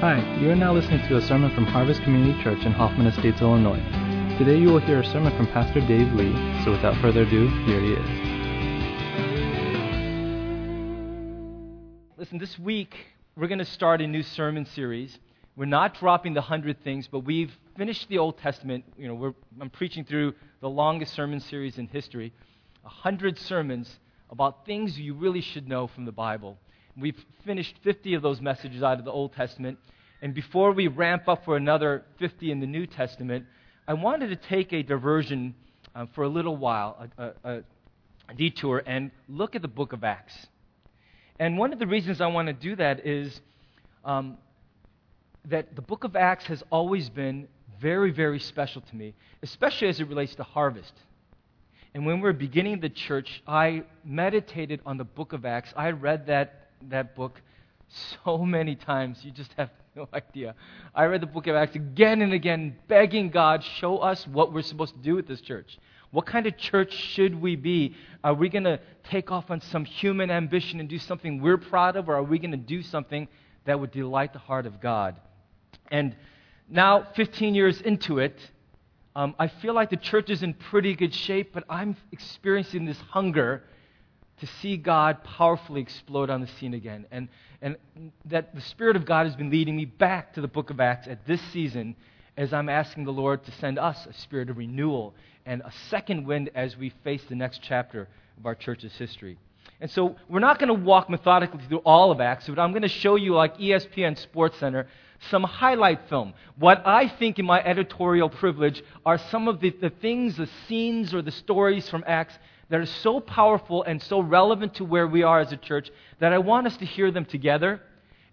Hi, you are now listening to a sermon from Harvest Community Church in Hoffman Estates, Illinois. Today you will hear a sermon from Pastor Dave Lee, so without further ado, here he is. Listen, this week we're going to start a new sermon series. We're not dropping the hundred things, but we've finished the Old Testament. You know, I'm preaching through the longest sermon series in history, a hundred sermons about things you really should know from the Bible. We've finished 50 of those messages out of the Old Testament. And before we ramp up for another 50 in the New Testament, I wanted to take a diversion uh, for a little while, a, a, a detour, and look at the book of Acts. And one of the reasons I want to do that is um, that the book of Acts has always been very, very special to me, especially as it relates to harvest. And when we were beginning the church, I meditated on the book of Acts. I read that that book so many times, you just have no idea. I read the book of Acts again and again, begging God, show us what we're supposed to do with this church. What kind of church should we be? Are we going to take off on some human ambition and do something we're proud of, or are we going to do something that would delight the heart of God? And now, 15 years into it, um, I feel like the church is in pretty good shape, but I'm experiencing this hunger to see God powerfully explode on the scene again. And, and that the Spirit of God has been leading me back to the book of Acts at this season as I'm asking the Lord to send us a spirit of renewal and a second wind as we face the next chapter of our church's history. And so we're not going to walk methodically through all of Acts, but I'm going to show you, like ESPN Sports Center, some highlight film. What I think, in my editorial privilege, are some of the, the things, the scenes, or the stories from Acts that are so powerful and so relevant to where we are as a church that I want us to hear them together.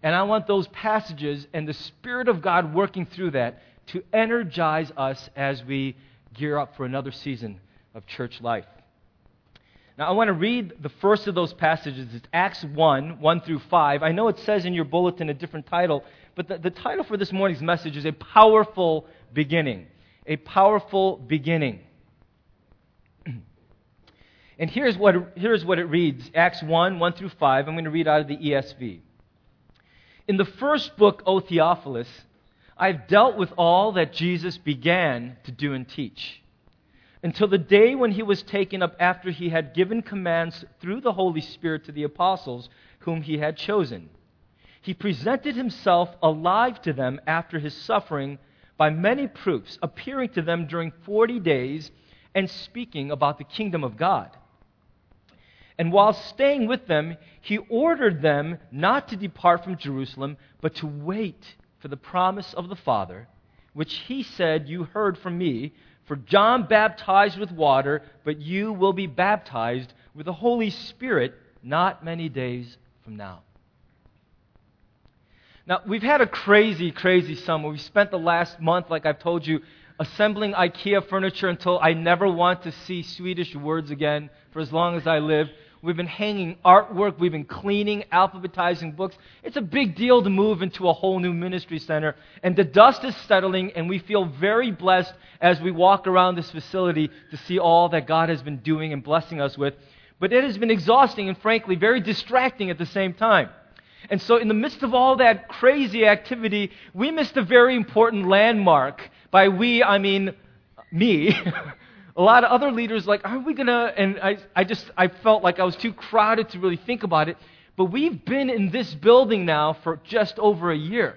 And I want those passages and the Spirit of God working through that to energize us as we gear up for another season of church life. Now, I want to read the first of those passages. It's Acts 1, 1 through 5. I know it says in your bulletin a different title, but the, the title for this morning's message is A Powerful Beginning. A Powerful Beginning. And here's what, here's what it reads Acts 1 1 through 5. I'm going to read out of the ESV. In the first book, O Theophilus, I've dealt with all that Jesus began to do and teach until the day when he was taken up after he had given commands through the Holy Spirit to the apostles whom he had chosen. He presented himself alive to them after his suffering by many proofs, appearing to them during 40 days and speaking about the kingdom of God. And while staying with them, he ordered them not to depart from Jerusalem, but to wait for the promise of the Father, which he said, You heard from me. For John baptized with water, but you will be baptized with the Holy Spirit not many days from now. Now, we've had a crazy, crazy summer. We spent the last month, like I've told you, assembling IKEA furniture until I never want to see Swedish words again for as long as I live. We've been hanging artwork. We've been cleaning, alphabetizing books. It's a big deal to move into a whole new ministry center. And the dust is settling, and we feel very blessed as we walk around this facility to see all that God has been doing and blessing us with. But it has been exhausting and, frankly, very distracting at the same time. And so, in the midst of all that crazy activity, we missed a very important landmark. By we, I mean me. a lot of other leaders like, are we going to? And I, I just, I felt like I was too crowded to really think about it. But we've been in this building now for just over a year.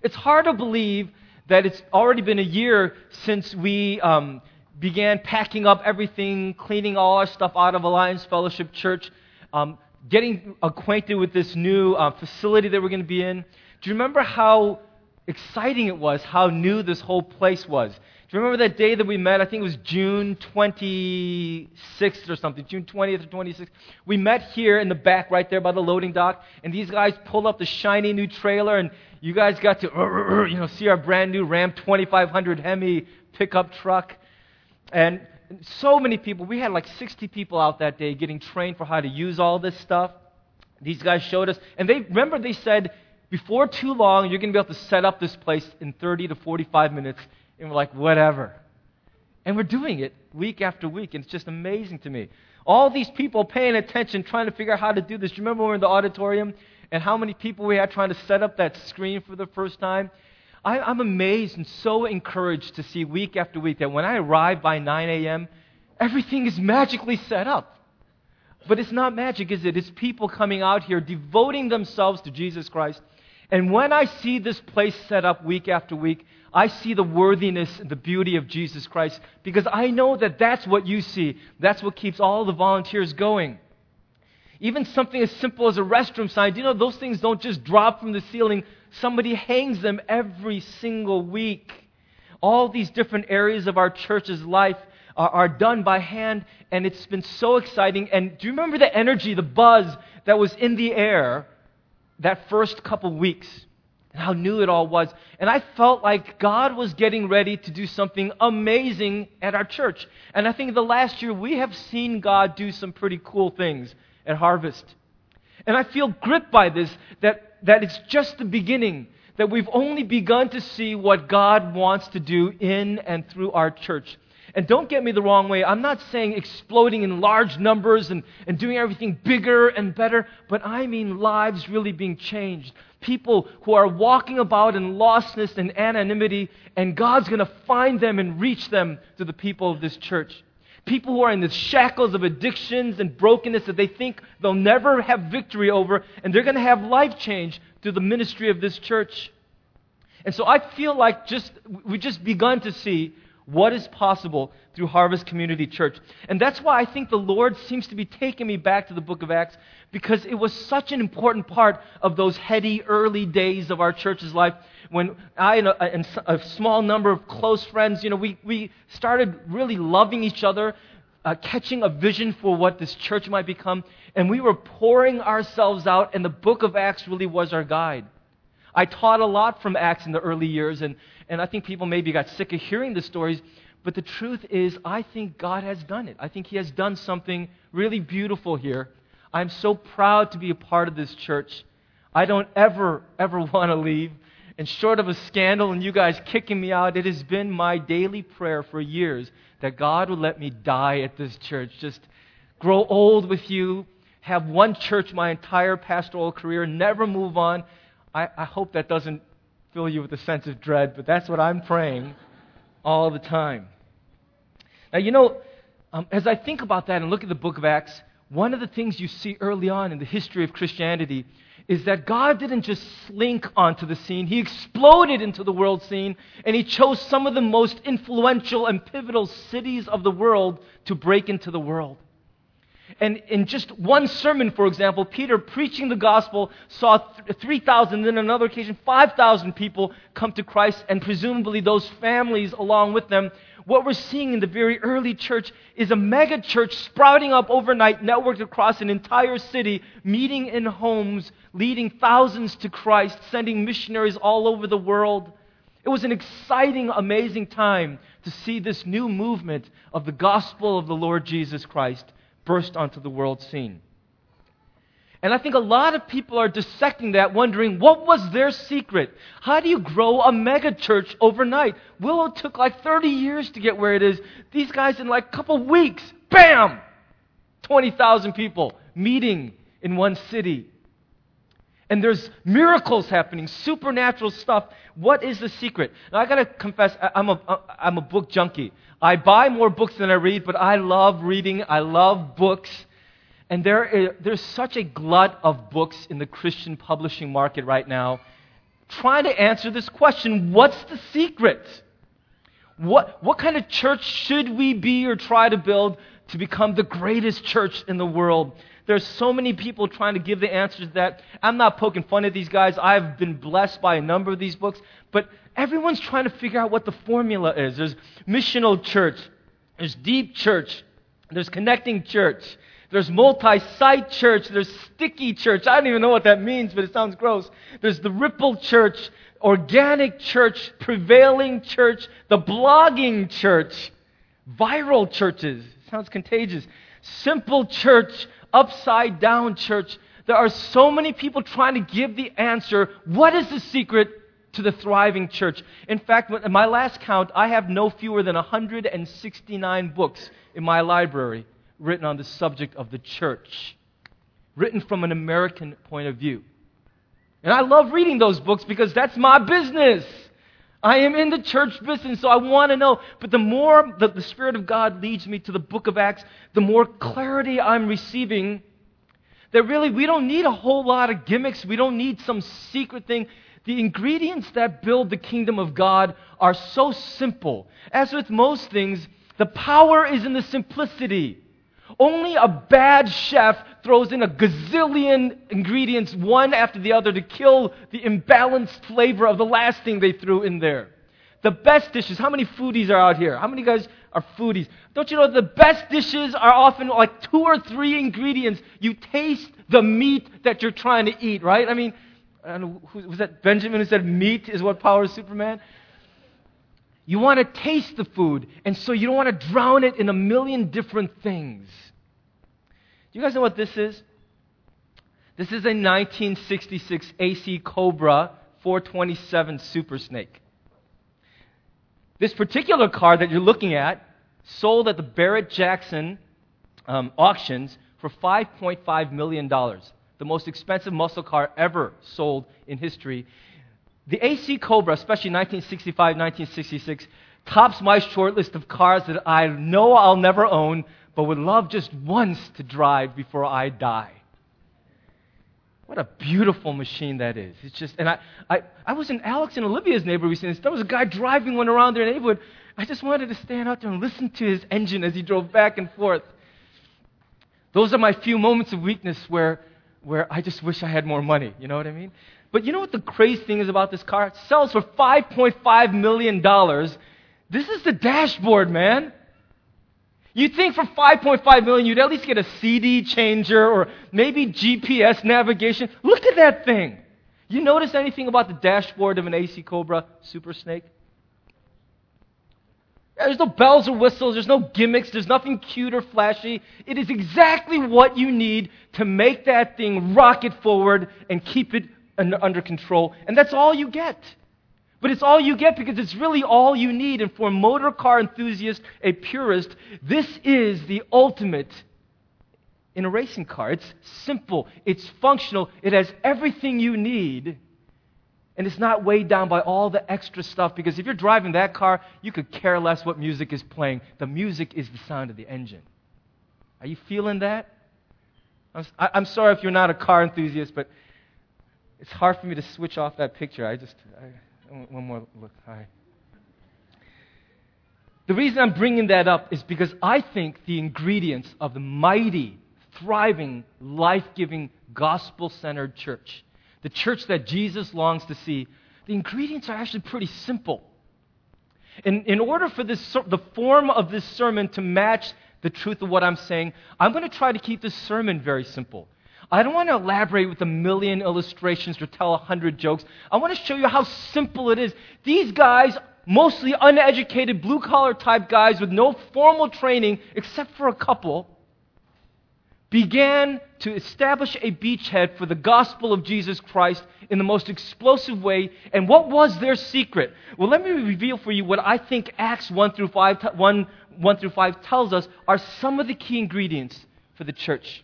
It's hard to believe that it's already been a year since we um, began packing up everything, cleaning all our stuff out of Alliance Fellowship Church, um, getting acquainted with this new uh, facility that we're going to be in. Do you remember how exciting it was, how new this whole place was? Do you remember that day that we met? I think it was June 26th or something, June 20th or 26th. We met here in the back right there by the loading dock, and these guys pulled up the shiny new trailer, and you guys got to you know, see our brand new Ram 2500 Hemi pickup truck. And so many people, we had like 60 people out that day getting trained for how to use all this stuff. These guys showed us, and they remember they said, before too long, you're going to be able to set up this place in 30 to 45 minutes and we're like, whatever. And we're doing it week after week, and it's just amazing to me. All these people paying attention, trying to figure out how to do this. Do you remember we were in the auditorium and how many people we had trying to set up that screen for the first time. I, I'm amazed and so encouraged to see week after week that when I arrive by 9 a.m., everything is magically set up. But it's not magic, is it? It's people coming out here devoting themselves to Jesus Christ. And when I see this place set up week after week, I see the worthiness and the beauty of Jesus Christ because I know that that's what you see. That's what keeps all the volunteers going. Even something as simple as a restroom sign, do you know those things don't just drop from the ceiling? Somebody hangs them every single week. All these different areas of our church's life are, are done by hand, and it's been so exciting. And do you remember the energy, the buzz that was in the air that first couple weeks? And how new it all was. And I felt like God was getting ready to do something amazing at our church. And I think the last year we have seen God do some pretty cool things at Harvest. And I feel gripped by this that, that it's just the beginning, that we've only begun to see what God wants to do in and through our church. And don't get me the wrong way. I'm not saying exploding in large numbers and, and doing everything bigger and better, but I mean lives really being changed. People who are walking about in lostness and anonymity, and God's going to find them and reach them to the people of this church. People who are in the shackles of addictions and brokenness that they think they'll never have victory over, and they're going to have life change through the ministry of this church. And so I feel like just we've just begun to see what is possible through Harvest Community Church. And that's why I think the Lord seems to be taking me back to the book of Acts because it was such an important part of those heady early days of our church's life when I and a, and a small number of close friends, you know, we, we started really loving each other, uh, catching a vision for what this church might become, and we were pouring ourselves out, and the book of Acts really was our guide. I taught a lot from Acts in the early years, and, and I think people maybe got sick of hearing the stories. But the truth is, I think God has done it. I think He has done something really beautiful here. I'm so proud to be a part of this church. I don't ever, ever want to leave. And short of a scandal and you guys kicking me out, it has been my daily prayer for years that God would let me die at this church. Just grow old with you, have one church my entire pastoral career, never move on. I, I hope that doesn't fill you with a sense of dread, but that's what I'm praying all the time. Now, you know, um, as I think about that and look at the book of Acts, one of the things you see early on in the history of Christianity is that God didn't just slink onto the scene, He exploded into the world scene, and He chose some of the most influential and pivotal cities of the world to break into the world. And in just one sermon, for example, Peter preaching the gospel saw 3,000, then another occasion, 5,000 people come to Christ, and presumably those families along with them. What we're seeing in the very early church is a mega church sprouting up overnight, networked across an entire city, meeting in homes, leading thousands to Christ, sending missionaries all over the world. It was an exciting, amazing time to see this new movement of the gospel of the Lord Jesus Christ burst onto the world scene. And I think a lot of people are dissecting that, wondering what was their secret? How do you grow a mega church overnight? Willow took like 30 years to get where it is. These guys, in like a couple weeks, bam! 20,000 people meeting in one city. And there's miracles happening, supernatural stuff. What is the secret? Now, I got to confess, I'm a, uh, I'm a book junkie. I buy more books than I read, but I love reading. I love books. And there is, there's such a glut of books in the Christian publishing market right now trying to answer this question what's the secret? What, what kind of church should we be or try to build to become the greatest church in the world? There's so many people trying to give the answers to that I'm not poking fun at these guys. I've been blessed by a number of these books, but everyone's trying to figure out what the formula is. There's missional church, there's deep church, there's connecting church, there's multi site church. There's sticky church. I don't even know what that means, but it sounds gross. There's the ripple church, organic church, prevailing church, the blogging church, viral churches. Sounds contagious. Simple church, upside down church. There are so many people trying to give the answer. What is the secret to the thriving church? In fact, in my last count, I have no fewer than 169 books in my library written on the subject of the church, written from an American point of view. And I love reading those books because that's my business. I am in the church business, so I want to know. But the more that the Spirit of God leads me to the book of Acts, the more clarity I'm receiving that really we don't need a whole lot of gimmicks. We don't need some secret thing. The ingredients that build the kingdom of God are so simple. As with most things, the power is in the simplicity. Only a bad chef throws in a gazillion ingredients, one after the other, to kill the imbalanced flavor of the last thing they threw in there. The best dishes, how many foodies are out here? How many guys are foodies? Don't you know the best dishes are often like two or three ingredients? You taste the meat that you're trying to eat, right? I mean, I know, who, was that Benjamin who said meat is what powers Superman? You want to taste the food, and so you don't want to drown it in a million different things. Do you guys know what this is? This is a 1966 AC Cobra 427 Super Snake. This particular car that you're looking at sold at the Barrett Jackson um, auctions for $5.5 million, the most expensive muscle car ever sold in history. The AC Cobra, especially 1965, 1966, tops my short list of cars that I know I'll never own, but would love just once to drive before I die. What a beautiful machine that is. It's just, and I, I, I was in Alex and Olivia's neighborhood recently. There was a guy driving one around their neighborhood. I just wanted to stand out there and listen to his engine as he drove back and forth. Those are my few moments of weakness where, where I just wish I had more money. You know what I mean? But you know what the crazy thing is about this car? It sells for $5.5 million. This is the dashboard, man. You'd think for 5.5 million you'd at least get a CD changer or maybe GPS navigation. Look at that thing. You notice anything about the dashboard of an AC Cobra Super Snake? There's no bells or whistles, there's no gimmicks, there's nothing cute or flashy. It is exactly what you need to make that thing rocket forward and keep it under control. And that's all you get. But it's all you get because it's really all you need. And for a motor car enthusiast, a purist, this is the ultimate in a racing car. It's simple, it's functional, it has everything you need. And it's not weighed down by all the extra stuff because if you're driving that car, you could care less what music is playing. The music is the sound of the engine. Are you feeling that? I'm, sorry if you're not a car enthusiast, but it's hard for me to switch off that picture. I just, I, one more look. Hi. The reason I'm bringing that up is because I think the ingredients of the mighty, thriving, life giving, gospel centered church, the church that Jesus longs to see, the ingredients are actually pretty simple. In, in order for this, the form of this sermon to match the truth of what I'm saying, I'm going to try to keep this sermon very simple. I don't want to elaborate with a million illustrations or tell a hundred jokes. I want to show you how simple it is. These guys, mostly uneducated, blue collar type guys with no formal training except for a couple, began to establish a beachhead for the gospel of Jesus Christ in the most explosive way. And what was their secret? Well, let me reveal for you what I think Acts 1 through 5, 1, 1 through 5 tells us are some of the key ingredients for the church.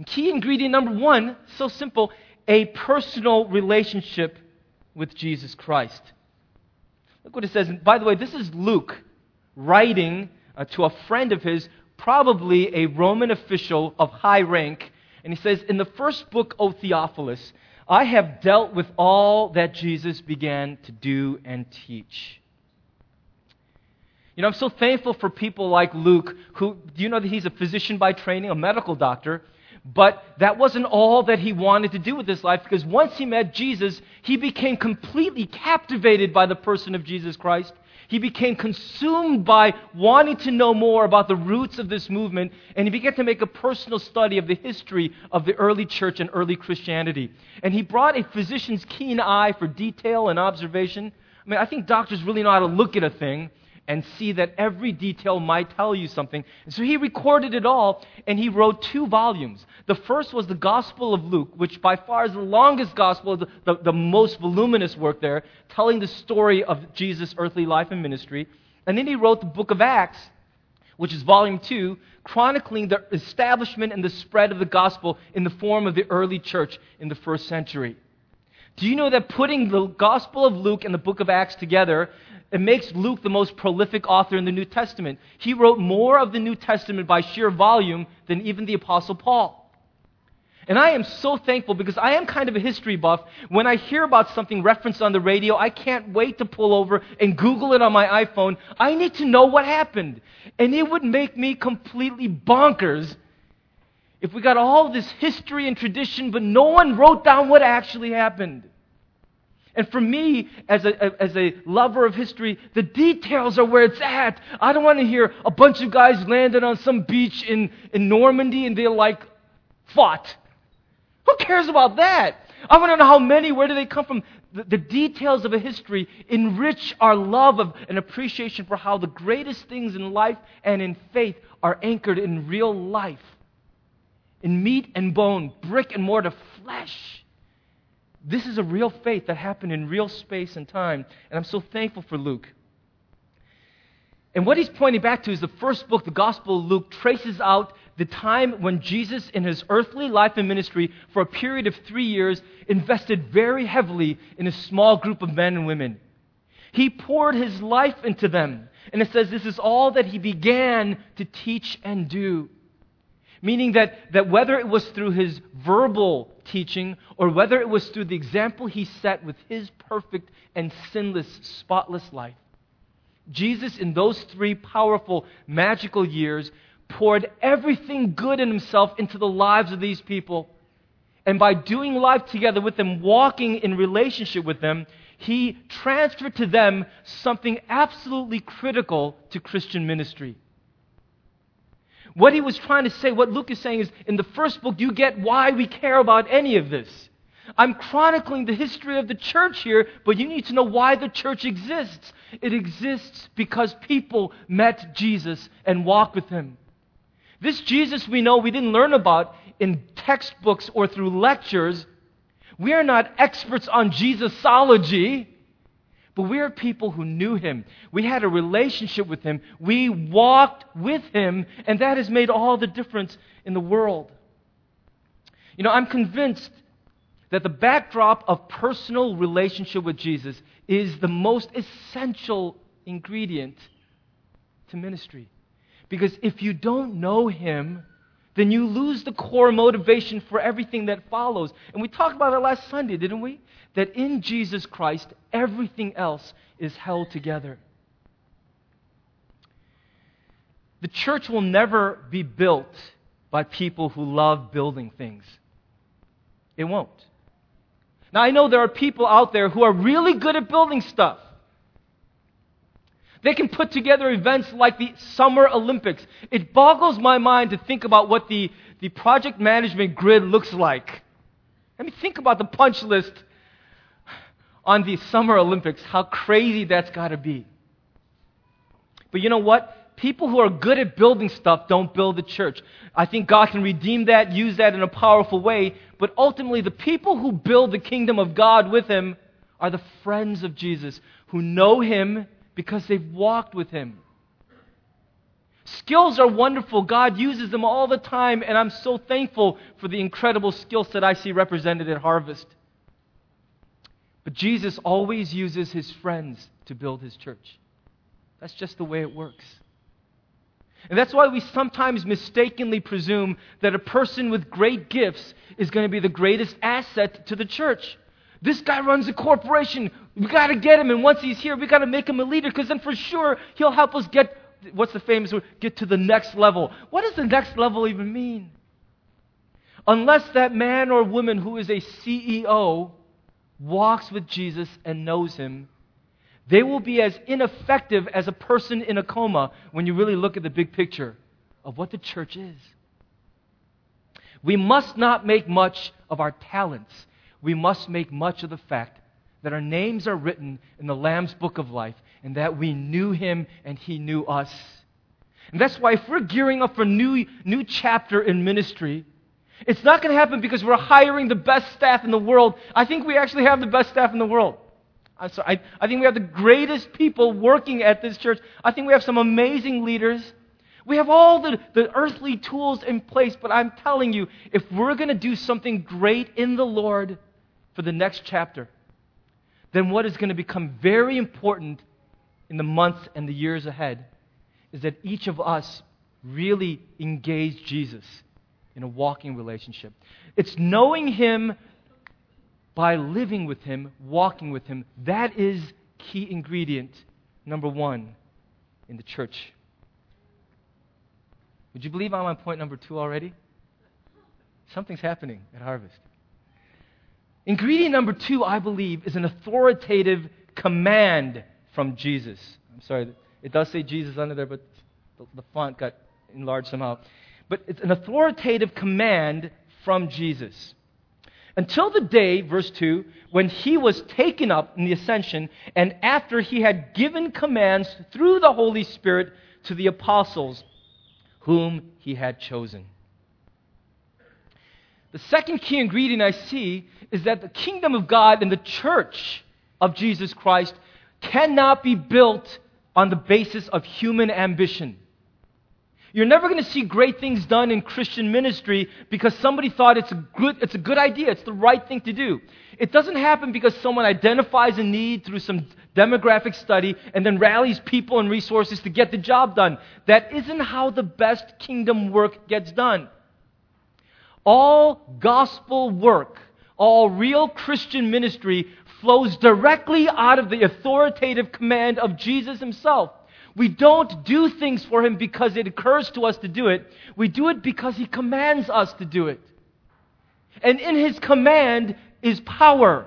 And key ingredient number one, so simple, a personal relationship with Jesus Christ. Look what it says. And by the way, this is Luke writing uh, to a friend of his, probably a Roman official of high rank. And he says, In the first book, O Theophilus, I have dealt with all that Jesus began to do and teach. You know, I'm so thankful for people like Luke, who, do you know that he's a physician by training, a medical doctor? But that wasn't all that he wanted to do with his life because once he met Jesus, he became completely captivated by the person of Jesus Christ. He became consumed by wanting to know more about the roots of this movement, and he began to make a personal study of the history of the early church and early Christianity. And he brought a physician's keen eye for detail and observation. I mean, I think doctors really know how to look at a thing and see that every detail might tell you something. And so he recorded it all, and he wrote two volumes. The first was the Gospel of Luke, which by far is the longest gospel, the, the, the most voluminous work there, telling the story of Jesus' earthly life and ministry. And then he wrote the book of Acts, which is volume two, chronicling the establishment and the spread of the gospel in the form of the early church in the first century. Do you know that putting the Gospel of Luke and the book of Acts together, it makes Luke the most prolific author in the New Testament? He wrote more of the New Testament by sheer volume than even the Apostle Paul. And I am so thankful because I am kind of a history buff. When I hear about something referenced on the radio, I can't wait to pull over and Google it on my iPhone. I need to know what happened. And it would make me completely bonkers if we got all this history and tradition, but no one wrote down what actually happened. And for me, as a, as a lover of history, the details are where it's at. I don't want to hear a bunch of guys landed on some beach in, in Normandy and they're like, fought. Who cares about that? I want to know how many, where do they come from? The, the details of a history enrich our love of and appreciation for how the greatest things in life and in faith are anchored in real life, in meat and bone, brick and mortar, flesh. This is a real faith that happened in real space and time, and I'm so thankful for Luke. And what he's pointing back to is the first book, the Gospel of Luke, traces out the time when Jesus, in his earthly life and ministry, for a period of three years, invested very heavily in a small group of men and women. He poured his life into them. And it says this is all that he began to teach and do. Meaning that, that whether it was through his verbal teaching or whether it was through the example he set with his perfect and sinless, spotless life, Jesus, in those three powerful, magical years, poured everything good in himself into the lives of these people. And by doing life together with them, walking in relationship with them, he transferred to them something absolutely critical to Christian ministry. What he was trying to say, what Luke is saying is in the first book, you get why we care about any of this. I'm chronicling the history of the church here, but you need to know why the church exists. It exists because people met Jesus and walked with him. This Jesus we know we didn't learn about in textbooks or through lectures. We are not experts on Jesusology, but we are people who knew him. We had a relationship with him. We walked with him, and that has made all the difference in the world. You know, I'm convinced that the backdrop of personal relationship with Jesus is the most essential ingredient to ministry. Because if you don't know Him, then you lose the core motivation for everything that follows. And we talked about it last Sunday, didn't we? That in Jesus Christ, everything else is held together. The church will never be built by people who love building things. It won't. Now, I know there are people out there who are really good at building stuff. They can put together events like the Summer Olympics. It boggles my mind to think about what the, the project management grid looks like. I mean, think about the punch list on the Summer Olympics, how crazy that's got to be. But you know what? People who are good at building stuff don't build the church. I think God can redeem that, use that in a powerful way, but ultimately, the people who build the kingdom of God with Him are the friends of Jesus who know Him because they've walked with Him. Skills are wonderful. God uses them all the time, and I'm so thankful for the incredible skill set I see represented at Harvest. But Jesus always uses His friends to build His church. That's just the way it works. And that's why we sometimes mistakenly presume that a person with great gifts is going to be the greatest asset to the church. This guy runs a corporation. We got to get him. And once he's here, we got to make him a leader because then for sure he'll help us get, what's the famous word? Get to the next level. What does the next level even mean? Unless that man or woman who is a CEO walks with Jesus and knows him, they will be as ineffective as a person in a coma when you really look at the big picture of what the church is. We must not make much of our talents. We must make much of the fact that our names are written in the Lamb's book of life and that we knew him and he knew us. And that's why if we're gearing up for new, new chapter in ministry, it's not going to happen because we're hiring the best staff in the world. I think we actually have the best staff in the world. I'm sorry, I, I think we have the greatest people working at this church. I think we have some amazing leaders. We have all the, the earthly tools in place, but I'm telling you, if we're going to do something great in the Lord, for the next chapter, then what is going to become very important in the months and the years ahead is that each of us really engage Jesus in a walking relationship. It's knowing Him by living with Him, walking with Him. That is key ingredient number one in the church. Would you believe I'm on point number two already? Something's happening at Harvest. Ingredient number two, I believe, is an authoritative command from Jesus. I'm sorry, it does say Jesus under there, but the, the font got enlarged somehow. But it's an authoritative command from Jesus. Until the day, verse 2, when he was taken up in the ascension, and after he had given commands through the Holy Spirit to the apostles whom he had chosen. The second key ingredient I see is that the kingdom of God and the church of Jesus Christ cannot be built on the basis of human ambition. You're never going to see great things done in Christian ministry because somebody thought it's a good, it's a good idea, it's the right thing to do. It doesn't happen because someone identifies a need through some demographic study and then rallies people and resources to get the job done. That isn't how the best kingdom work gets done. All gospel work, all real Christian ministry flows directly out of the authoritative command of Jesus himself. We don't do things for him because it occurs to us to do it. We do it because he commands us to do it. And in his command is power.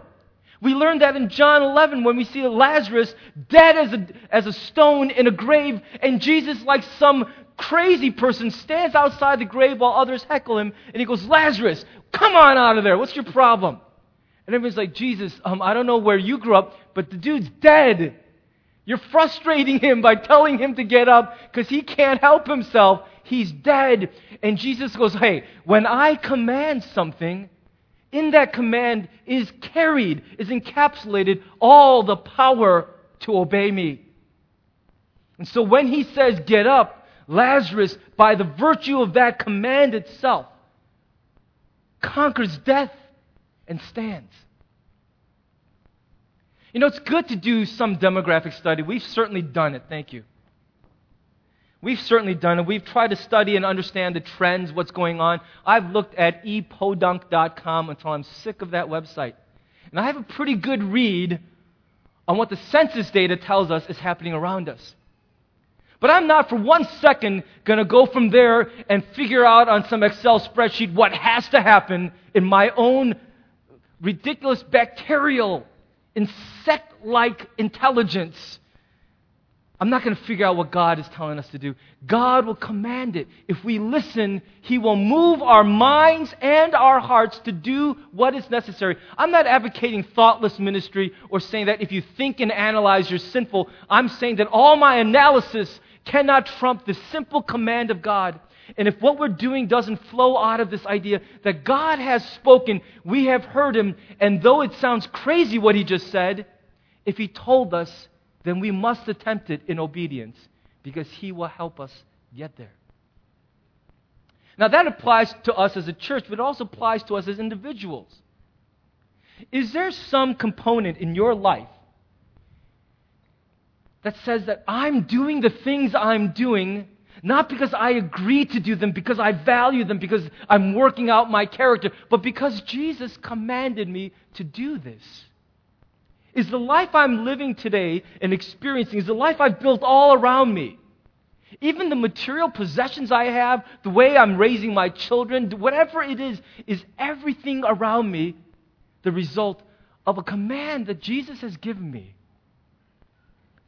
We learn that in John 11 when we see Lazarus dead as a, as a stone in a grave, and Jesus, like some crazy person, stands outside the grave while others heckle him, and he goes, Lazarus, come on out of there. What's your problem? And everyone's like, Jesus, um, I don't know where you grew up, but the dude's dead. You're frustrating him by telling him to get up because he can't help himself. He's dead. And Jesus goes, Hey, when I command something, in that command is carried, is encapsulated all the power to obey me. And so when he says, Get up, Lazarus, by the virtue of that command itself, conquers death and stands. You know, it's good to do some demographic study. We've certainly done it. Thank you. We've certainly done it. We've tried to study and understand the trends, what's going on. I've looked at epodunk.com until I'm sick of that website. And I have a pretty good read on what the census data tells us is happening around us. But I'm not for one second going to go from there and figure out on some Excel spreadsheet what has to happen in my own ridiculous bacterial insect like intelligence, I'm not going to figure out what God is telling us to do. God will command it. If we listen, He will move our minds and our hearts to do what is necessary. I'm not advocating thoughtless ministry or saying that if you think and analyze, you're sinful. I'm saying that all my analysis cannot trump the simple command of God. And if what we're doing doesn't flow out of this idea that God has spoken, we have heard him, and though it sounds crazy what he just said, if he told us, then we must attempt it in obedience because he will help us get there. Now, that applies to us as a church, but it also applies to us as individuals. Is there some component in your life that says that I'm doing the things I'm doing not because I agree to do them, because I value them, because I'm working out my character, but because Jesus commanded me to do this. Is the life I'm living today and experiencing, is the life I've built all around me? Even the material possessions I have, the way I'm raising my children, whatever it is, is everything around me the result of a command that Jesus has given me?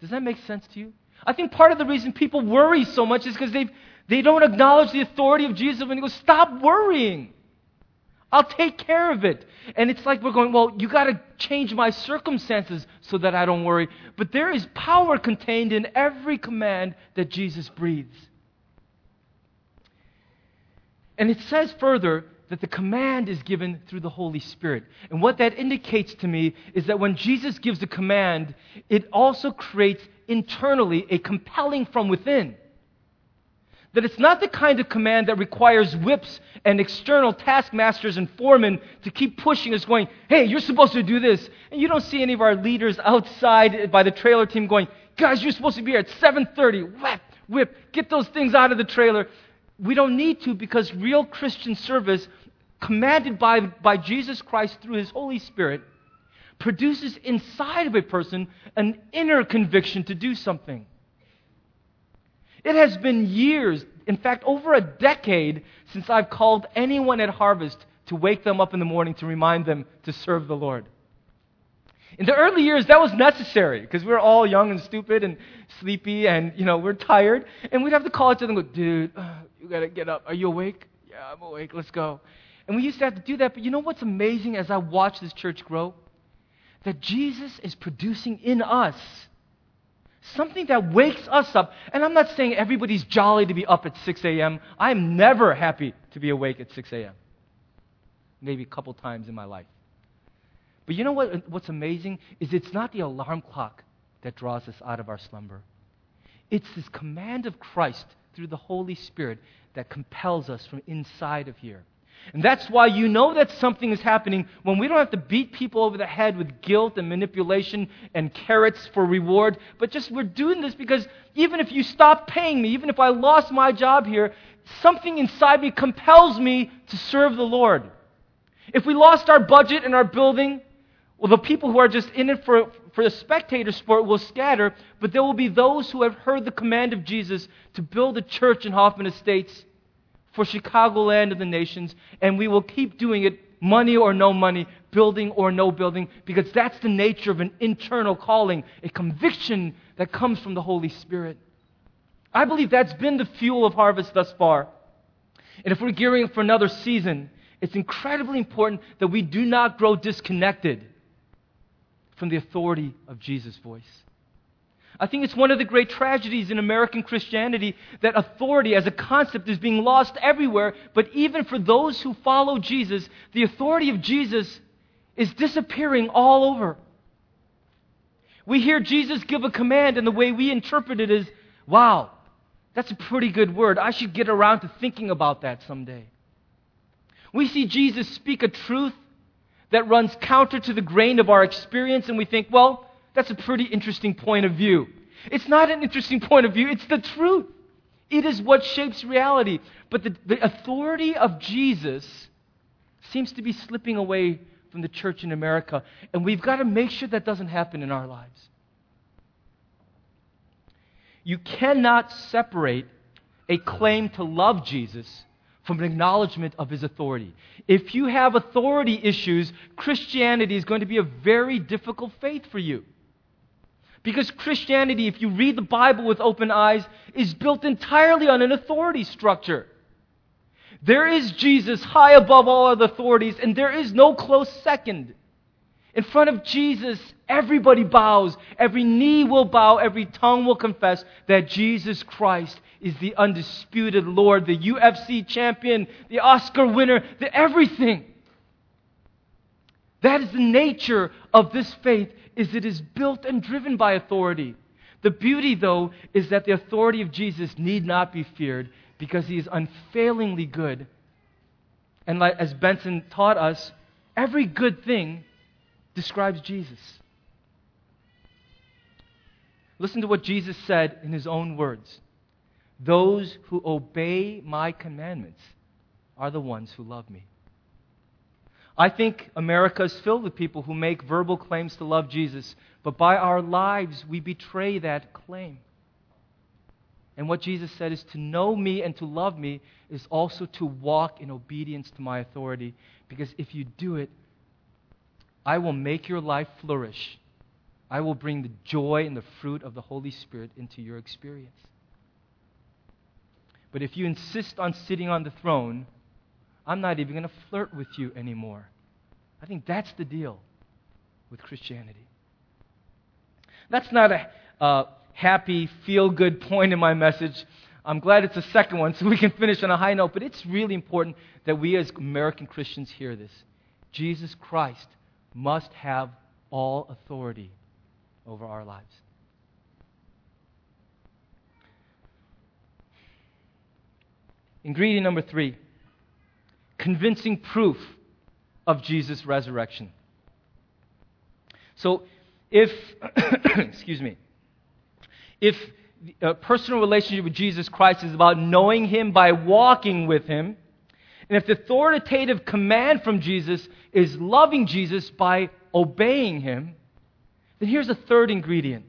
Does that make sense to you? I think part of the reason people worry so much is because they they don't acknowledge the authority of Jesus when he goes, Stop worrying. I'll take care of it. And it's like we're going, Well, you got to change my circumstances so that I don't worry. But there is power contained in every command that Jesus breathes. And it says further that the command is given through the Holy Spirit. And what that indicates to me is that when Jesus gives a command, it also creates internally a compelling from within. That it's not the kind of command that requires whips and external taskmasters and foremen to keep pushing us, going, hey, you're supposed to do this. And you don't see any of our leaders outside by the trailer team going, guys, you're supposed to be here at 7.30. Whip, whip, get those things out of the trailer. We don't need to because real Christian service, commanded by, by Jesus Christ through his Holy Spirit, produces inside of a person an inner conviction to do something. It has been years, in fact, over a decade, since I've called anyone at Harvest to wake them up in the morning to remind them to serve the Lord. In the early years, that was necessary because we were all young and stupid and sleepy and, you know, we're tired. And we'd have to call each other and go, dude, uh, you got to get up. Are you awake? Yeah, I'm awake. Let's go. And we used to have to do that. But you know what's amazing as I watch this church grow? That Jesus is producing in us Something that wakes us up. And I'm not saying everybody's jolly to be up at 6 a.m. I'm never happy to be awake at 6 a.m. Maybe a couple times in my life. But you know what, uh, what's amazing? Is it's not the alarm clock that draws us out of our slumber. It's this command of Christ through the Holy Spirit that compels us from inside of here. And that's why you know that something is happening when we don't have to beat people over the head with guilt and manipulation and carrots for reward, but just we're doing this because even if you stop paying me, even if I lost my job here, something inside me compels me to serve the Lord. If we lost our budget and our building, well, the people who are just in it for, for the spectator sport will scatter, but there will be those who have heard the command of Jesus to build a church in Hoffman Estates for Chicagoland and the nations, and we will keep doing it, money or no money, building or no building, because that's the nature of an internal calling, a conviction that comes from the Holy Spirit. I believe that's been the fuel of harvest thus far. And if we're gearing for another season, it's incredibly important that we do not grow disconnected from the authority of Jesus' voice. I think it's one of the great tragedies in American Christianity that authority as a concept is being lost everywhere. But even for those who follow Jesus, the authority of Jesus is disappearing all over. We hear Jesus give a command, and the way we interpret it is wow, that's a pretty good word. I should get around to thinking about that someday. We see Jesus speak a truth that runs counter to the grain of our experience, and we think, well, that's a pretty interesting point of view. It's not an interesting point of view, it's the truth. It is what shapes reality. But the, the authority of Jesus seems to be slipping away from the church in America, and we've got to make sure that doesn't happen in our lives. You cannot separate a claim to love Jesus from an acknowledgement of his authority. If you have authority issues, Christianity is going to be a very difficult faith for you. Because Christianity, if you read the Bible with open eyes, is built entirely on an authority structure. There is Jesus high above all other authorities, and there is no close second. In front of Jesus, everybody bows, every knee will bow, every tongue will confess that Jesus Christ is the undisputed Lord, the UFC champion, the Oscar winner, the everything. That is the nature of this faith is it is built and driven by authority. The beauty, though, is that the authority of Jesus need not be feared because he is unfailingly good. And like, as Benson taught us, every good thing describes Jesus. Listen to what Jesus said in his own words Those who obey my commandments are the ones who love me. I think America is filled with people who make verbal claims to love Jesus, but by our lives we betray that claim. And what Jesus said is to know me and to love me is also to walk in obedience to my authority. Because if you do it, I will make your life flourish. I will bring the joy and the fruit of the Holy Spirit into your experience. But if you insist on sitting on the throne, I'm not even going to flirt with you anymore. I think that's the deal with Christianity. That's not a uh, happy, feel good point in my message. I'm glad it's the second one so we can finish on a high note, but it's really important that we as American Christians hear this. Jesus Christ must have all authority over our lives. Ingredient number three convincing proof of Jesus' resurrection. So, if, excuse me, if a personal relationship with Jesus Christ is about knowing Him by walking with Him, and if the authoritative command from Jesus is loving Jesus by obeying Him, then here's a third ingredient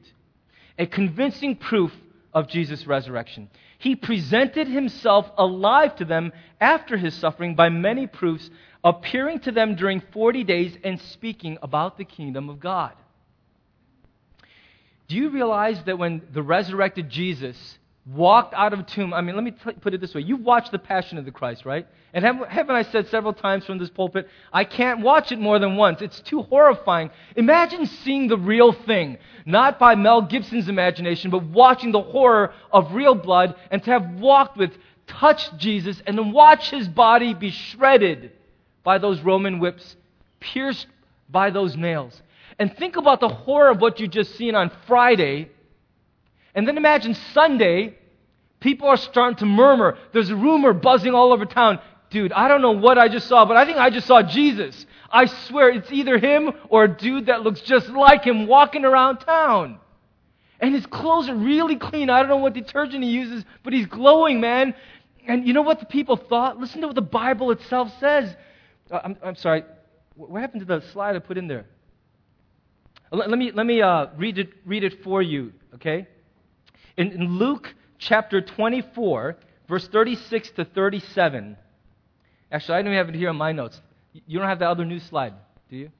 a convincing proof of Jesus' resurrection. He presented himself alive to them after his suffering by many proofs, appearing to them during 40 days and speaking about the kingdom of God. Do you realize that when the resurrected Jesus walked out of a tomb, I mean, let me t- put it this way. You've watched The Passion of the Christ, right? And have, haven't I said several times from this pulpit, I can't watch it more than once. It's too horrifying. Imagine seeing the real thing, not by Mel Gibson's imagination, but watching the horror of real blood and to have walked with, touched Jesus, and then watch his body be shredded by those Roman whips, pierced by those nails. And think about the horror of what you just seen on Friday. And then imagine Sunday, people are starting to murmur. There's a rumor buzzing all over town. Dude, I don't know what I just saw, but I think I just saw Jesus. I swear it's either him or a dude that looks just like him walking around town. And his clothes are really clean. I don't know what detergent he uses, but he's glowing, man. And you know what the people thought? Listen to what the Bible itself says. Uh, I'm, I'm sorry. What happened to the slide I put in there? Let, let me, let me uh, read, it, read it for you, okay? In, in Luke chapter 24, verse 36 to 37. Actually, I don't even have it here on my notes. You don't have the other new slide, do you?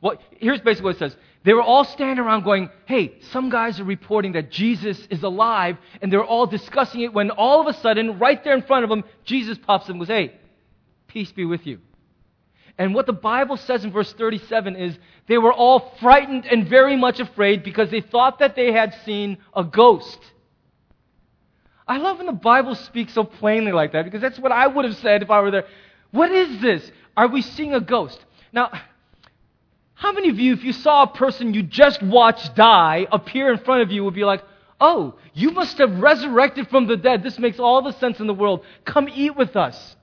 Well, here's basically what it says. They were all standing around going, hey, some guys are reporting that Jesus is alive, and they're all discussing it when all of a sudden, right there in front of them, Jesus pops up and goes, hey, peace be with you. And what the Bible says in verse 37 is they were all frightened and very much afraid because they thought that they had seen a ghost. I love when the Bible speaks so plainly like that because that's what I would have said if I were there. What is this? Are we seeing a ghost? Now, how many of you, if you saw a person you just watched die appear in front of you, would be like, oh, you must have resurrected from the dead. This makes all the sense in the world. Come eat with us.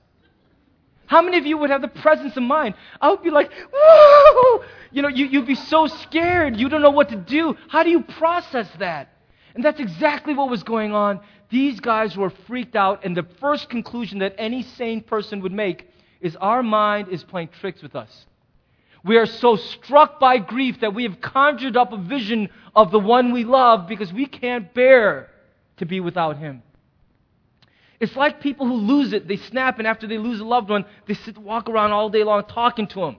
How many of you would have the presence of mind? I would be like, whoa! You know, you, you'd be so scared. You don't know what to do. How do you process that? And that's exactly what was going on. These guys were freaked out, and the first conclusion that any sane person would make is our mind is playing tricks with us. We are so struck by grief that we have conjured up a vision of the one we love because we can't bear to be without him. It's like people who lose it. They snap, and after they lose a loved one, they sit, walk around all day long talking to them.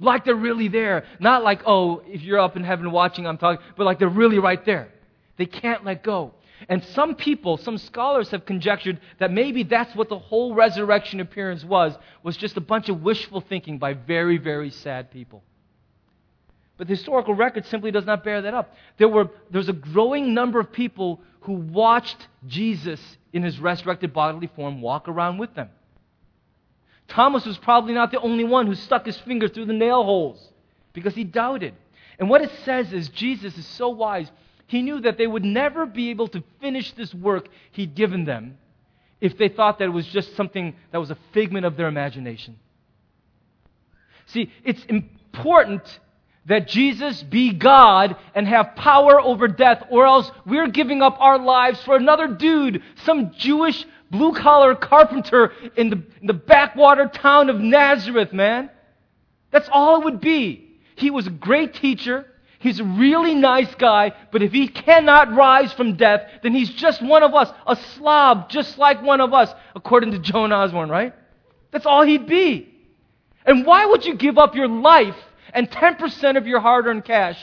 Like they're really there. Not like, oh, if you're up in heaven watching, I'm talking, but like they're really right there. They can't let go. And some people, some scholars have conjectured that maybe that's what the whole resurrection appearance was, was just a bunch of wishful thinking by very, very sad people. But the historical record simply does not bear that up. There were there's a growing number of people who watched Jesus in his resurrected bodily form walk around with them. Thomas was probably not the only one who stuck his finger through the nail holes because he doubted. And what it says is Jesus is so wise, he knew that they would never be able to finish this work he'd given them if they thought that it was just something that was a figment of their imagination. See, it's important that Jesus be God and have power over death, or else we're giving up our lives for another dude, some Jewish blue collar carpenter in the, in the backwater town of Nazareth, man. That's all it would be. He was a great teacher. He's a really nice guy, but if he cannot rise from death, then he's just one of us, a slob just like one of us, according to Joan Osborne, right? That's all he'd be. And why would you give up your life and 10% of your hard earned cash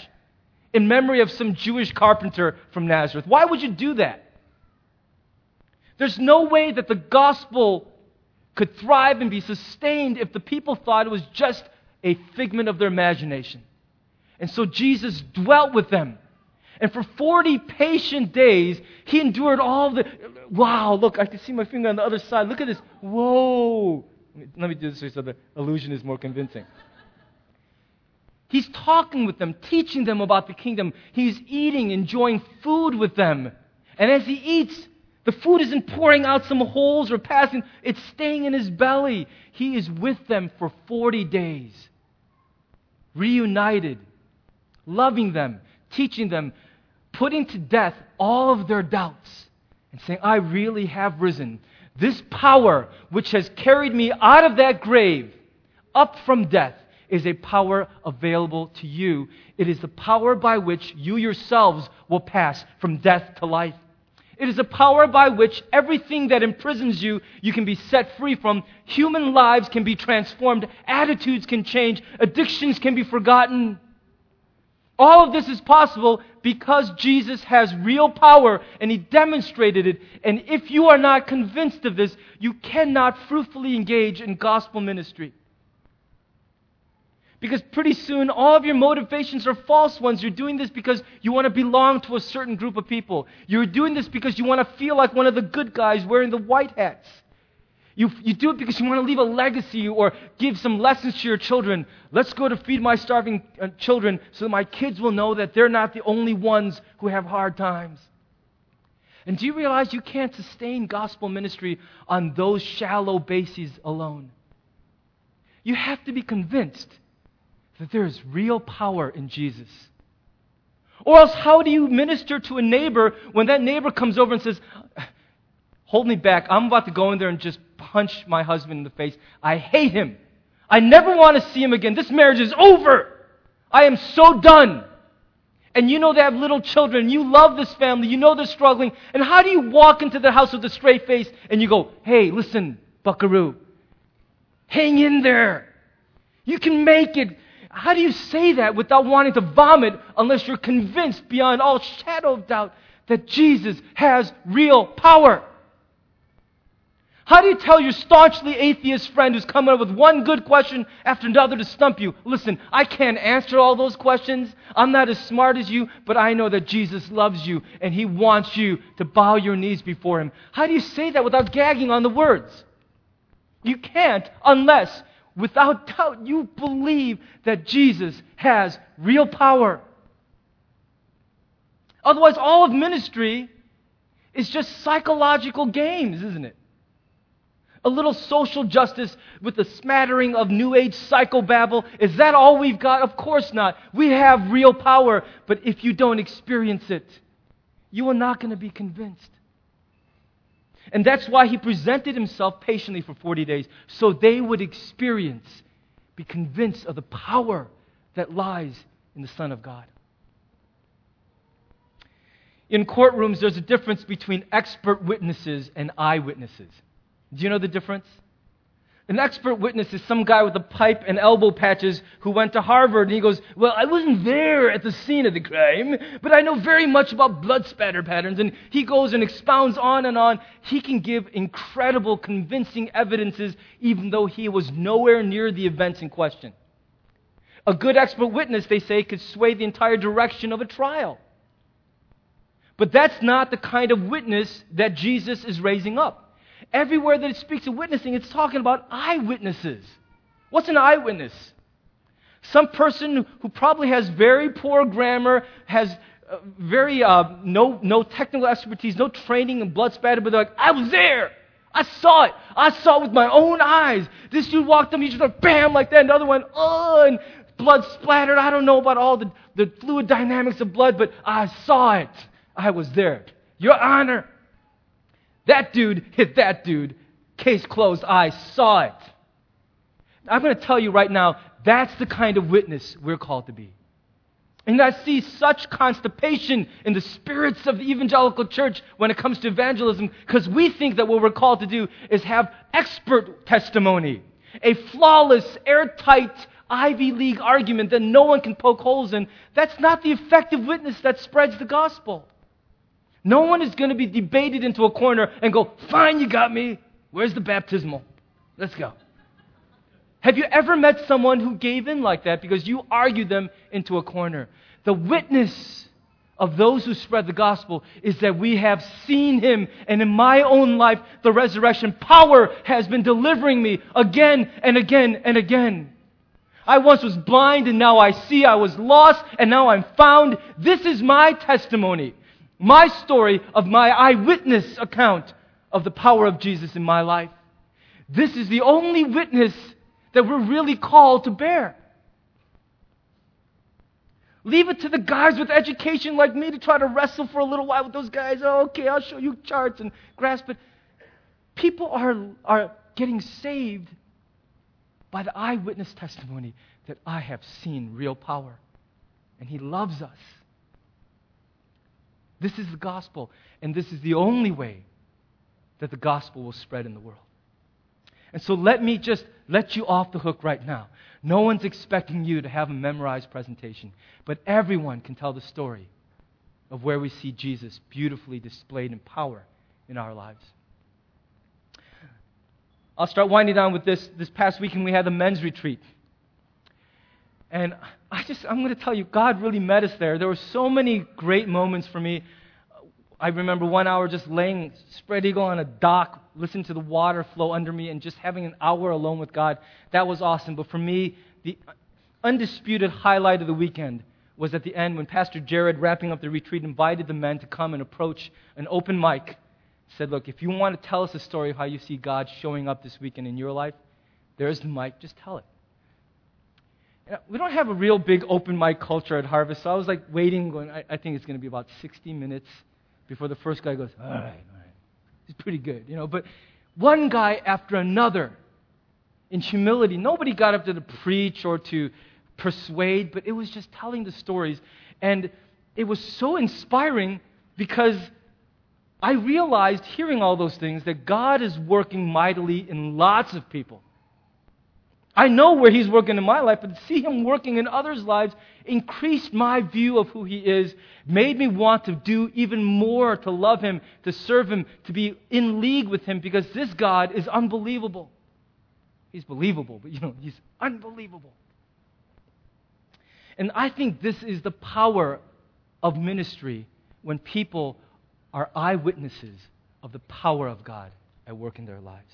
in memory of some Jewish carpenter from Nazareth. Why would you do that? There's no way that the gospel could thrive and be sustained if the people thought it was just a figment of their imagination. And so Jesus dwelt with them. And for 40 patient days, he endured all the. Wow, look, I can see my finger on the other side. Look at this. Whoa. Let me do this so the illusion is more convincing. He's talking with them, teaching them about the kingdom. He's eating, enjoying food with them. And as he eats, The food isn't pouring out some holes or passing, it's staying in his belly. He is with them for 40 days, reunited, loving them, teaching them, putting to death all of their doubts, and saying, I really have risen. This power which has carried me out of that grave, up from death, is a power available to you. It is the power by which you yourselves will pass from death to life. It is a power by which everything that imprisons you, you can be set free from. Human lives can be transformed. Attitudes can change. Addictions can be forgotten. All of this is possible because Jesus has real power and he demonstrated it. And if you are not convinced of this, you cannot fruitfully engage in gospel ministry. Because pretty soon, all of your motivations are false ones. You're doing this because you want to belong to a certain group of people. You're doing this because you want to feel like one of the good guys wearing the white hats. You, you do it because you want to leave a legacy or give some lessons to your children. Let's go to feed my starving uh, children so that my kids will know that they're not the only ones who have hard times. And do you realize you can't sustain gospel ministry on those shallow bases alone? You have to be convinced that there is real power in Jesus. Or else, how do you minister to a neighbor when that neighbor comes over and says, Hold me back. I'm about to go in there and just punch my husband in the face. I hate him. I never want to see him again. This marriage is over. I am so done. And you know they have little children. You love this family. You know they're struggling. And how do you walk into their house with a straight face and you go, Hey, listen, buckaroo, hang in there. You can make it. How do you say that without wanting to vomit unless you're convinced beyond all shadow of doubt that Jesus has real power? How do you tell your staunchly atheist friend who's coming up with one good question after another to stump you? Listen, I can't answer all those questions. I'm not as smart as you, but I know that Jesus loves you and he wants you to bow your knees before him. How do you say that without gagging on the words? You can't unless without doubt, you believe that Jesus has real power. Otherwise, all of ministry is just psychological games, isn't it? A little social justice with a smattering of New Age psychobabble. Is that all we've got? Of course not. We have real power, but if you don't experience it, you are not going to be convinced. And that's why he presented himself patiently for 40 days, so they would experience, be convinced of the power that lies in the Son of God. In courtrooms, there's a difference between expert witnesses and eyewitnesses. Do you know the difference? An expert witness is some guy with a pipe and elbow patches who went to Harvard and he goes, Well, I wasn't there at the scene of the crime, but I know very much about blood spatter patterns. And he goes and expounds on and on. He can give incredible, convincing evidences, even though he was nowhere near the events in question. A good expert witness, they say, could sway the entire direction of a trial. But that's not the kind of witness that Jesus is raising up. Everywhere that it speaks of witnessing, it's talking about eyewitnesses. What's an eyewitness? Some person who probably has very poor grammar, has uh, very uh, no, no technical expertise, no training in blood spatter, but they're like, I was there. I saw it. I saw it with my own eyes. This dude walked up, he just went bam like that. Another one, oh, and blood splattered. I don't know about all the, the fluid dynamics of blood, but I saw it. I was there. Your Honor, that dude hit that dude. Case closed. I saw it. I'm going to tell you right now, that's the kind of witness we're called to be. And I see such constipation in the spirits of the evangelical church when it comes to evangelism because we think that what we're called to do is have expert testimony, a flawless, airtight Ivy League argument that no one can poke holes in. That's not the effective witness that spreads the gospel. No one is going to be debated into a corner and go, Fine, you got me. Where's the baptismal? Let's go. Have you ever met someone who gave in like that because you argued them into a corner? The witness of those who spread the gospel is that we have seen him, and in my own life, the resurrection power has been delivering me again and again and again. I once was blind and now I see. I was lost and now I'm found. This is my testimony. My story of my eyewitness account of the power of Jesus in my life. This is the only witness that we're really called to bear. Leave it to the guys with education like me to try to wrestle for a little while with those guys. Oh, okay, I'll show you charts and grasp it. People are, are getting saved by the eyewitness testimony that I have seen real power. And He loves us. This is the gospel, and this is the only way that the gospel will spread in the world. And so let me just let you off the hook right now. No one's expecting you to have a memorized presentation, but everyone can tell the story of where we see Jesus beautifully displayed in power in our lives. I'll start winding down with this. This past weekend, we had the men's retreat. And I just, I'm going to tell you, God really met us there. There were so many great moments for me. I remember one hour just laying spread eagle on a dock, listening to the water flow under me, and just having an hour alone with God. That was awesome. But for me, the undisputed highlight of the weekend was at the end when Pastor Jared, wrapping up the retreat, invited the men to come and approach an open mic. Said, Look, if you want to tell us a story of how you see God showing up this weekend in your life, there's the mic. Just tell it. We don't have a real big open mic culture at Harvest, so I was like waiting, going, I, I think it's going to be about 60 minutes before the first guy goes, all right, all right. He's pretty good, you know. But one guy after another, in humility, nobody got up to preach or to persuade, but it was just telling the stories. And it was so inspiring because I realized, hearing all those things, that God is working mightily in lots of people. I know where He's working in my life, but to see Him working in others' lives increased my view of who He is, made me want to do even more to love Him, to serve Him, to be in league with Him, because this God is unbelievable. He's believable, but you know, He's unbelievable. And I think this is the power of ministry when people are eyewitnesses of the power of God at work in their lives.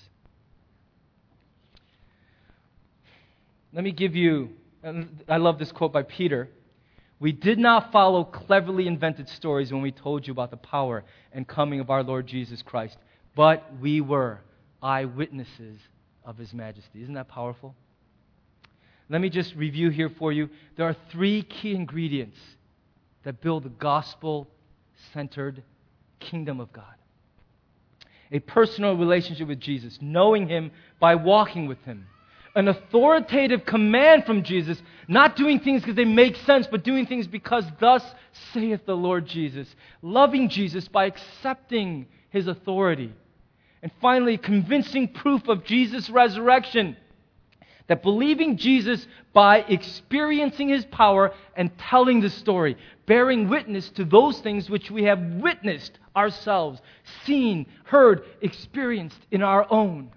Let me give you, I love this quote by Peter. We did not follow cleverly invented stories when we told you about the power and coming of our Lord Jesus Christ, but we were eyewitnesses of his majesty. Isn't that powerful? Let me just review here for you. There are three key ingredients that build the gospel centered kingdom of God a personal relationship with Jesus, knowing him by walking with him an authoritative command from Jesus, not doing things because they make sense, but doing things because thus saith the Lord Jesus. Loving Jesus by accepting his authority. And finally, convincing proof of Jesus' resurrection. That believing Jesus by experiencing his power and telling the story, bearing witness to those things which we have witnessed ourselves, seen, heard, experienced in our own.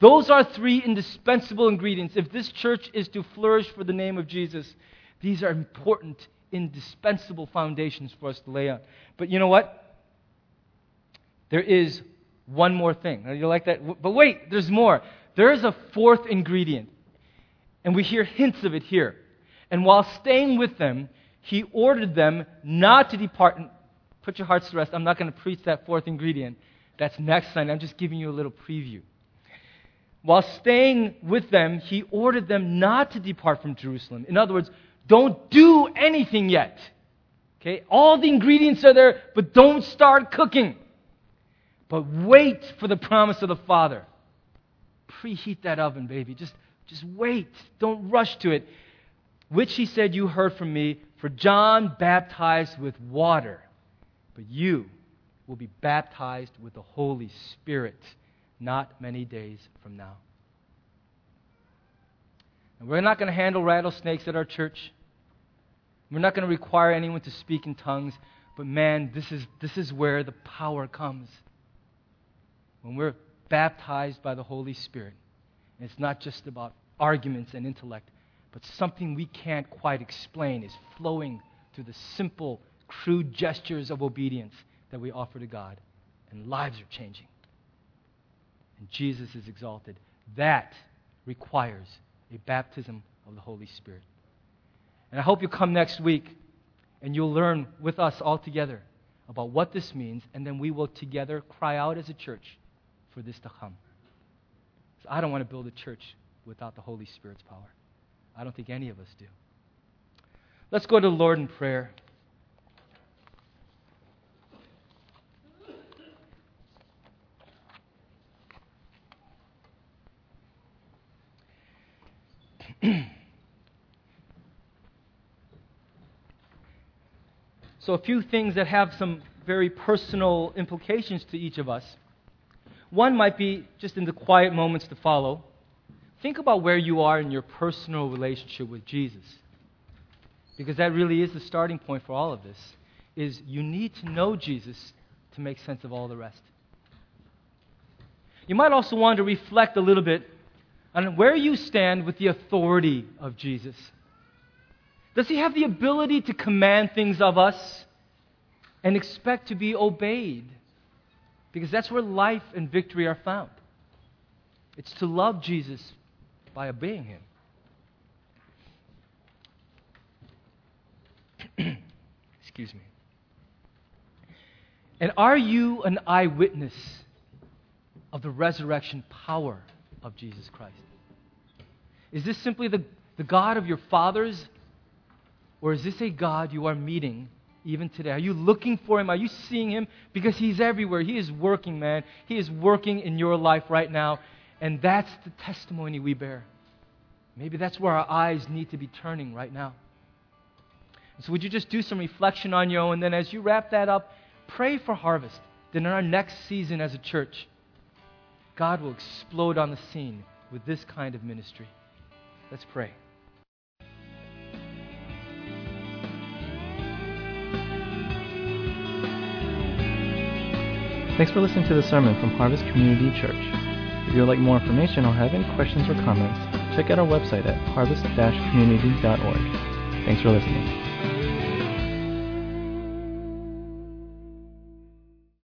Those are three indispensable ingredients. If this church is to flourish for the name of Jesus, these are important, indispensable foundations for us to lay on. But you know what? There is one more thing. You like that? But wait, there's more. There is a fourth ingredient. And we hear hints of it here. And while staying with them, he ordered them not to depart. And put your hearts to rest. I'm not going to preach that fourth ingredient. That's next Sunday. I'm just giving you a little preview. While staying with them, he ordered them not to depart from Jerusalem. In other words, don't do anything yet. Okay? All the ingredients are there, but don't start cooking. But wait for the promise of the Father. Preheat that oven, baby. Just, just wait. Don't rush to it. Which he said, You heard from me, for John baptized with water, but you will be baptized with the Holy Spirit not many days from now. And we're not going to handle rattlesnakes at our church. We're not going to require anyone to speak in tongues. But man, this is, this is where the power comes. When we're baptized by the Holy Spirit. And it's not just about arguments and intellect, but something we can't quite explain is flowing through the simple, crude gestures of obedience that we offer to God. And lives are changing and Jesus is exalted. That requires a baptism of the Holy Spirit. And I hope you come next week and you'll learn with us all together about what this means, and then we will together cry out as a church for this to come. So I don't want to build a church without the Holy Spirit's power. I don't think any of us do. Let's go to the Lord in prayer. So, a few things that have some very personal implications to each of us. One might be just in the quiet moments to follow. Think about where you are in your personal relationship with Jesus. Because that really is the starting point for all of this. Is you need to know Jesus to make sense of all the rest. You might also want to reflect a little bit on where you stand with the authority of Jesus. Does he have the ability to command things of us and expect to be obeyed? Because that's where life and victory are found. It's to love Jesus by obeying him. Excuse me. And are you an eyewitness of the resurrection power of Jesus Christ? Is this simply the, the God of your fathers? Or is this a God you are meeting even today? Are you looking for Him? Are you seeing Him? Because He's everywhere. He is working, man. He is working in your life right now. And that's the testimony we bear. Maybe that's where our eyes need to be turning right now. So, would you just do some reflection on your own? And then, as you wrap that up, pray for harvest. Then, in our next season as a church, God will explode on the scene with this kind of ministry. Let's pray. Thanks for listening to the sermon from Harvest Community Church. If you would like more information or have any questions or comments, check out our website at harvest-community.org. Thanks for listening.